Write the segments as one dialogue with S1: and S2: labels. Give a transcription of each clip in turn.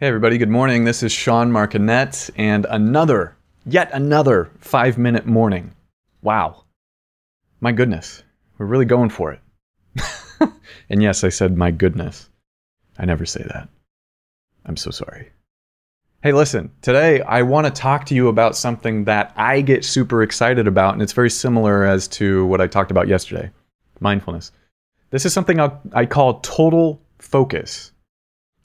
S1: Hey, everybody, good morning. This is Sean Marconett and another, yet another five minute morning. Wow. My goodness, we're really going for it. and yes, I said my goodness. I never say that. I'm so sorry. Hey, listen, today I want to talk to you about something that I get super excited about, and it's very similar as to what I talked about yesterday mindfulness. This is something I call total focus.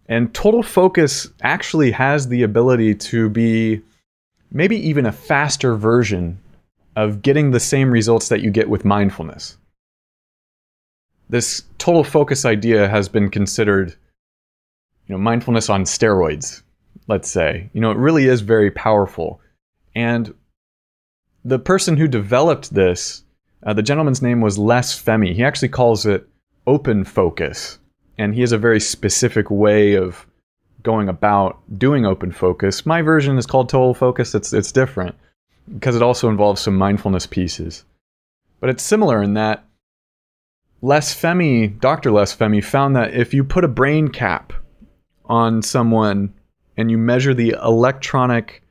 S1: And total focus actually has the ability to be maybe even a faster version of getting the same results that you get with mindfulness. This total focus idea has been considered you know mindfulness on steroids, let's say. You know, it really is very powerful. And the person who developed this, uh, the gentleman's name was Les Fehmi. He actually calls it open focus and he has a very specific way of going about doing open focus. My version is called total focus. It's it's different because it also involves some mindfulness pieces. But it's similar in that Les Fehmi, Dr. Les Fehmi found that if you put a brain cap on someone and you measure the electronic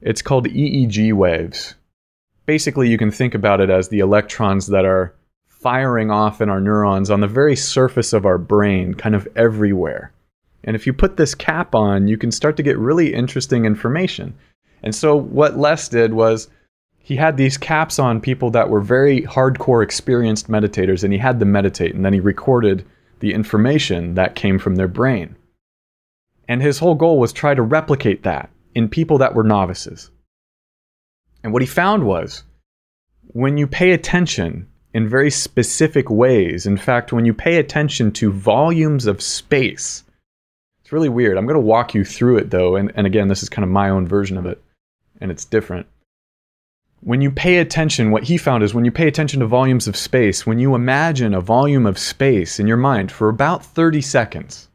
S1: it's called EEG waves. Basically, you can think about it as the electrons that are firing off in our neurons on the very surface of our brain, kind of everywhere. And if you put this cap on, you can start to get really interesting information. And so, what Les did was he had these caps on people that were very hardcore experienced meditators, and he had them meditate, and then he recorded the information that came from their brain. And his whole goal was try to replicate that in people that were novices. And what he found was when you pay attention in very specific ways. In fact, when you pay attention to volumes of space, it's really weird. I'm going to walk you through it though. And, and again, this is kind of my own version of it, and it's different. When you pay attention, what he found is when you pay attention to volumes of space, when you imagine a volume of space in your mind for about 30 seconds,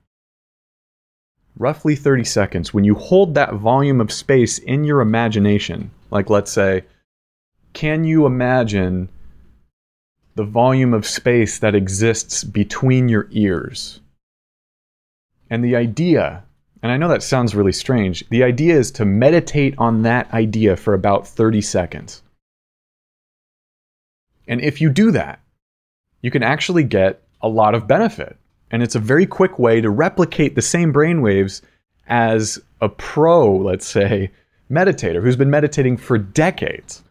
S1: roughly 30 seconds, when you hold that volume of space in your imagination, like let's say, can you imagine the volume of space that exists between your ears. And the idea, and I know that sounds really strange, the idea is to meditate on that idea for about 30 seconds. And if you do that, you can actually get a lot of benefit. And it's a very quick way to replicate the same brainwaves as a pro, let's say, meditator who's been meditating for decades.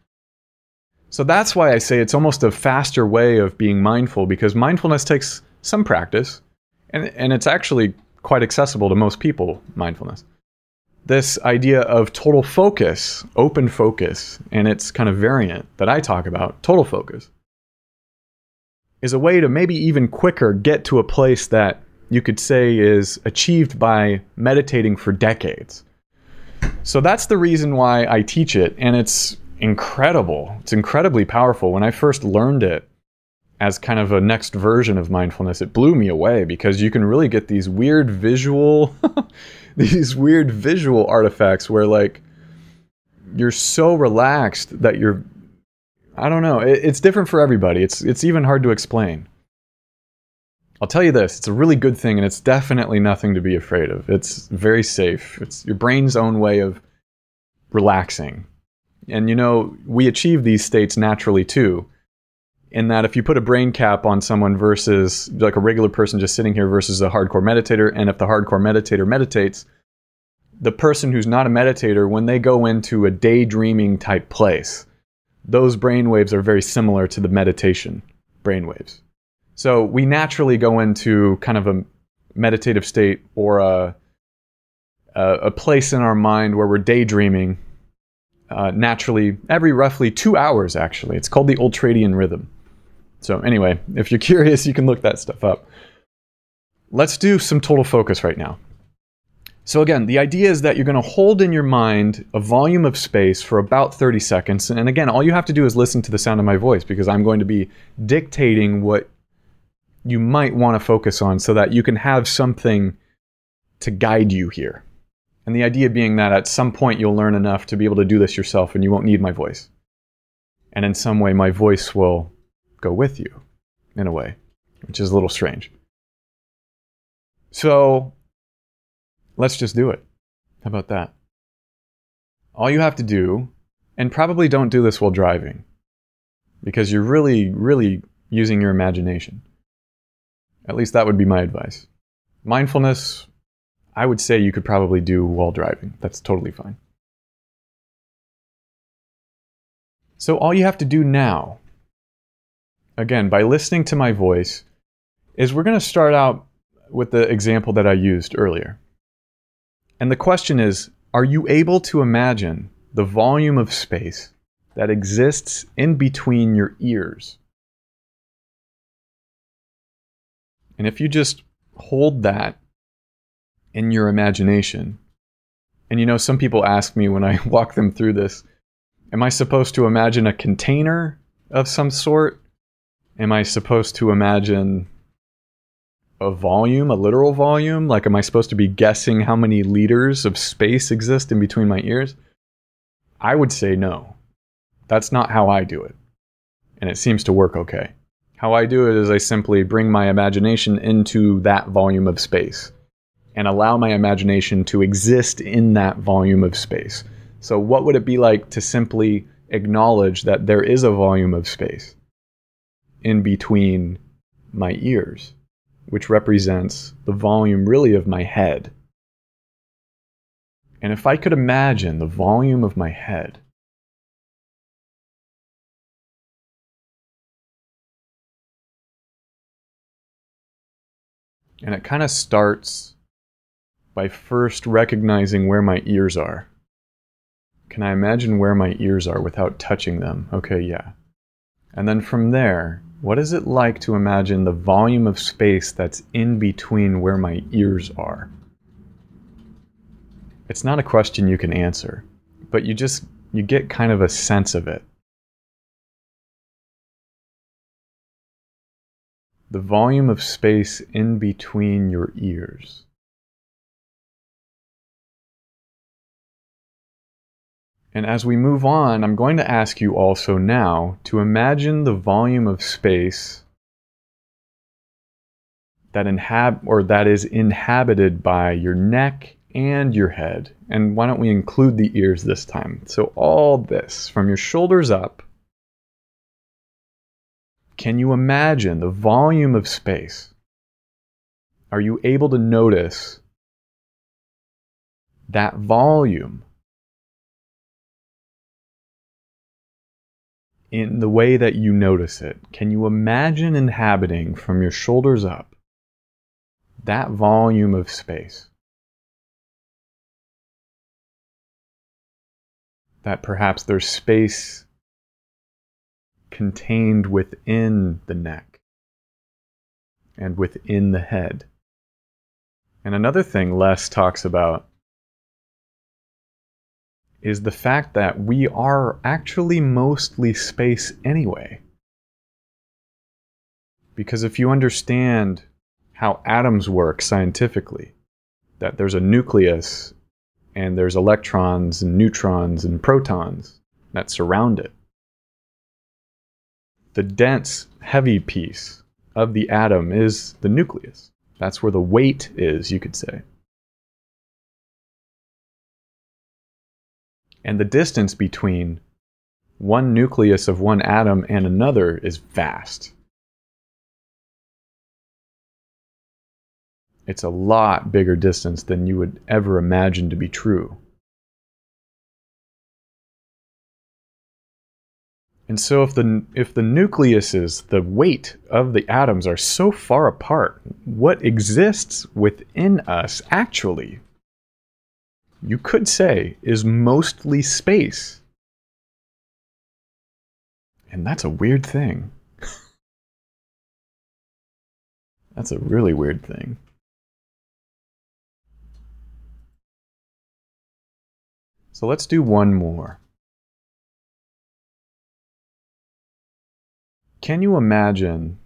S1: So that's why I say it's almost a faster way of being mindful because mindfulness takes some practice and, and it's actually quite accessible to most people, mindfulness. This idea of total focus, open focus, and its kind of variant that I talk about, total focus, is a way to maybe even quicker get to a place that you could say is achieved by meditating for decades. So that's the reason why I teach it, and it's incredible. It's incredibly powerful. When I first learned it as kind of a next version of mindfulness, it blew me away because you can really get these weird visual these weird visual artifacts where like you're so relaxed that you're I don't know. It, it's different for everybody. It's it's even hard to explain. I'll tell you this, it's a really good thing and it's definitely nothing to be afraid of. It's very safe. It's your brain's own way of relaxing and you know, we achieve these states naturally too. In that, if you put a brain cap on someone versus like a regular person just sitting here versus a hardcore meditator, and if the hardcore meditator meditates, the person who's not a meditator, when they go into a daydreaming type place, those brain waves are very similar to the meditation brain waves. So we naturally go into kind of a meditative state or a, a, a place in our mind where we're daydreaming uh, naturally every roughly two hours, actually. It's called the ultradian rhythm. So, anyway, if you're curious, you can look that stuff up. Let's do some total focus right now. So, again, the idea is that you're going to hold in your mind a volume of space for about 30 seconds. And again, all you have to do is listen to the sound of my voice because I'm going to be dictating what you might want to focus on so that you can have something to guide you here. And the idea being that at some point you'll learn enough to be able to do this yourself and you won't need my voice. And in some way, my voice will go with you in a way, which is a little strange. So let's just do it. How about that? All you have to do, and probably don't do this while driving, because you're really, really using your imagination. At least that would be my advice. Mindfulness, I would say you could probably do while driving. That's totally fine. So, all you have to do now, again, by listening to my voice, is we're going to start out with the example that I used earlier. And the question is Are you able to imagine the volume of space that exists in between your ears? And if you just hold that in your imagination, and you know, some people ask me when I walk them through this, am I supposed to imagine a container of some sort? Am I supposed to imagine a volume, a literal volume? Like, am I supposed to be guessing how many liters of space exist in between my ears? I would say no. That's not how I do it. And it seems to work okay. How I do it is I simply bring my imagination into that volume of space and allow my imagination to exist in that volume of space. So, what would it be like to simply acknowledge that there is a volume of space in between my ears? which represents the volume really of my head. And if I could imagine the volume of my head, and it kind of starts by first recognizing where my ears are. Can I imagine where my ears are without touching them? Okay, yeah. And then from there, what is it like to imagine the volume of space that's in between where my ears are? It's not a question you can answer, but you just you get kind of a sense of it. The volume of space in between your ears. And as we move on, I'm going to ask you also now to imagine the volume of space that inhab or that is inhabited by your neck and your head. And why don't we include the ears this time? So all this from your shoulders up. Can you imagine the volume of space? Are you able to notice that volume? In the way that you notice it, can you imagine inhabiting from your shoulders up that volume of space? That perhaps there's space contained within the neck and within the head. And another thing Les talks about is the fact that we are actually mostly space anyway. Because if you understand how atoms work scientifically, that there's a nucleus and there's electrons and neutrons and protons that surround it. The dense, heavy piece of the atom is the nucleus. That's where the weight is, you could say. And the distance between one nucleus of one atom and another is vast. It's a lot bigger distance than you would ever imagine to be true. And so if the if the nucleuses, the weight of the atoms are so far apart, what exists within us actually you could say, is mostly space. And that's a weird thing. that's a really weird thing. So let's do one more. Can you imagine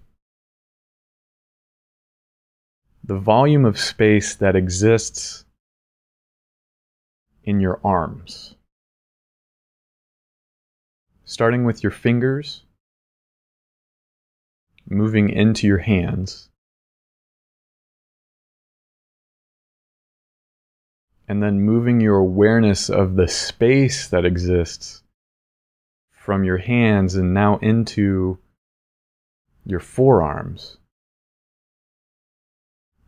S1: the volume of space that exists in your arms. Starting with your fingers, moving into your hands, And then moving your awareness of the space that exists from your hands and now into your forearms,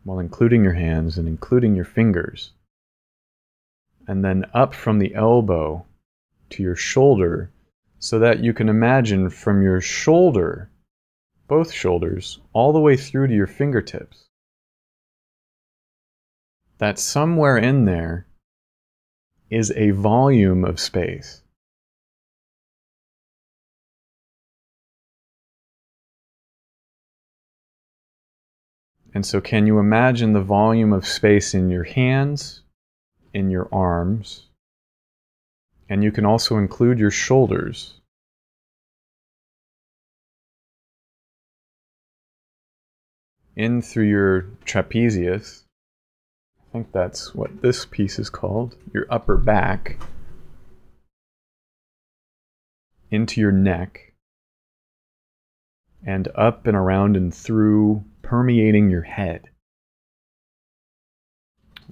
S1: while including your hands and including your fingers. And then up from the elbow to your shoulder, so that you can imagine from your shoulder, both shoulders, all the way through to your fingertips. That somewhere in there is a volume of space. And so, can you imagine the volume of space in your hands, in your arms, and you can also include your shoulders? In through your trapezius. I think that's what this piece is called, your upper back. Into your neck. And up and around and through permeating your head.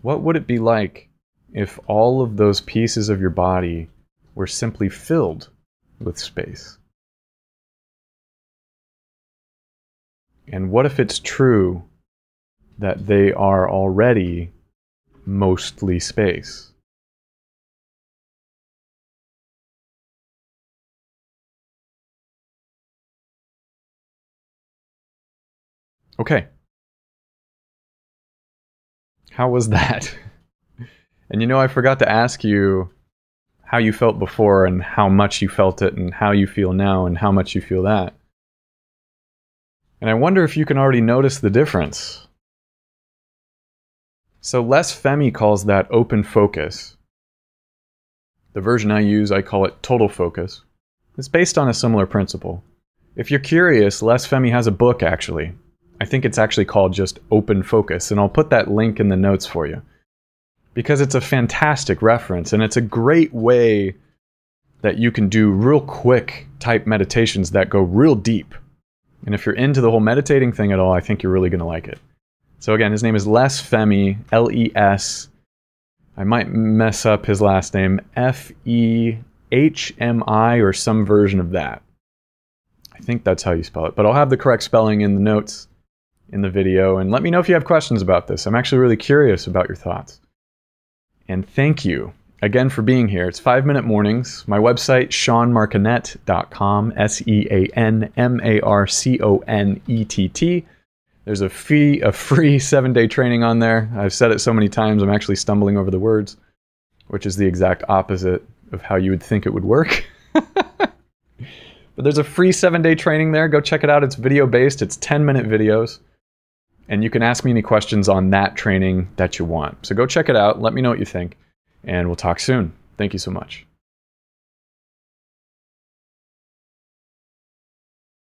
S1: What would it be like if all of those pieces of your body were simply filled with space? And what if it's true that they are already mostly space? Okay. How was that? and you know, I forgot to ask you how you felt before and how much you felt it and how you feel now and how much you feel that. And I wonder if you can already notice the difference. So Les Fehmi calls that open focus. The version I use, I call it total focus. It's based on a similar principle. If you're curious, Les Fehmi has a book actually I think it's actually called just Open Focus, and I'll put that link in the notes for you. Because it's a fantastic reference, and it's a great way that you can do real quick type meditations that go real deep. And if you're into the whole meditating thing at all, I think you're really going to like it. So again, his name is Les Fehmi, L E S. I might mess up his last name, F E H M I, or some version of that. I think that's how you spell it, but I'll have the correct spelling in the notes in the video and let me know if you have questions about this. I'm actually really curious about your thoughts. And thank you again for being here. It's 5 Minute Mornings. My website, seanmarconett.com, S E A N M A R C O N E T T. There's a free, a free seven day training on there. I've said it so many times, I'm actually stumbling over the words, which is the exact opposite of how you would think it would work. but there's a free seven day training there. Go check it out. It's video based, it's 10 minute videos and you can ask me any questions on that training that you want. So go check it out. Let me know what you think, and we'll talk soon. Thank you so much.